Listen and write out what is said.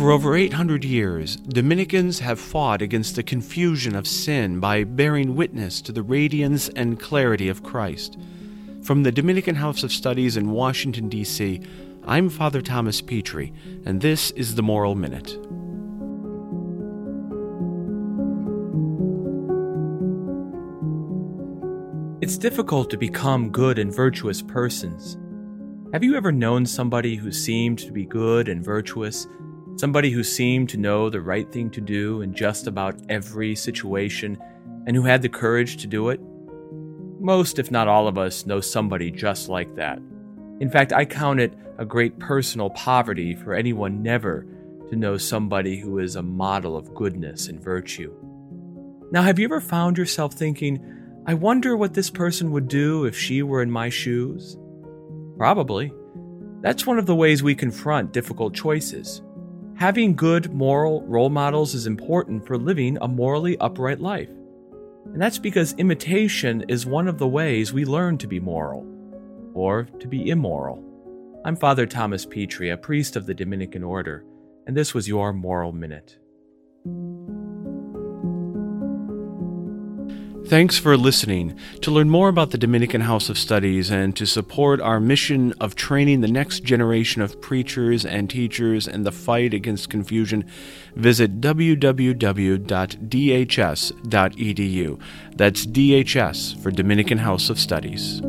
For over 800 years, Dominicans have fought against the confusion of sin by bearing witness to the radiance and clarity of Christ. From the Dominican House of Studies in Washington, D.C., I'm Father Thomas Petri, and this is the Moral Minute. It's difficult to become good and virtuous persons. Have you ever known somebody who seemed to be good and virtuous? Somebody who seemed to know the right thing to do in just about every situation and who had the courage to do it? Most, if not all of us, know somebody just like that. In fact, I count it a great personal poverty for anyone never to know somebody who is a model of goodness and virtue. Now, have you ever found yourself thinking, I wonder what this person would do if she were in my shoes? Probably. That's one of the ways we confront difficult choices. Having good moral role models is important for living a morally upright life. And that's because imitation is one of the ways we learn to be moral, or to be immoral. I'm Father Thomas Petri, a priest of the Dominican Order, and this was your Moral Minute. Thanks for listening. To learn more about the Dominican House of Studies and to support our mission of training the next generation of preachers and teachers in the fight against confusion, visit www.dhs.edu. That's DHS for Dominican House of Studies.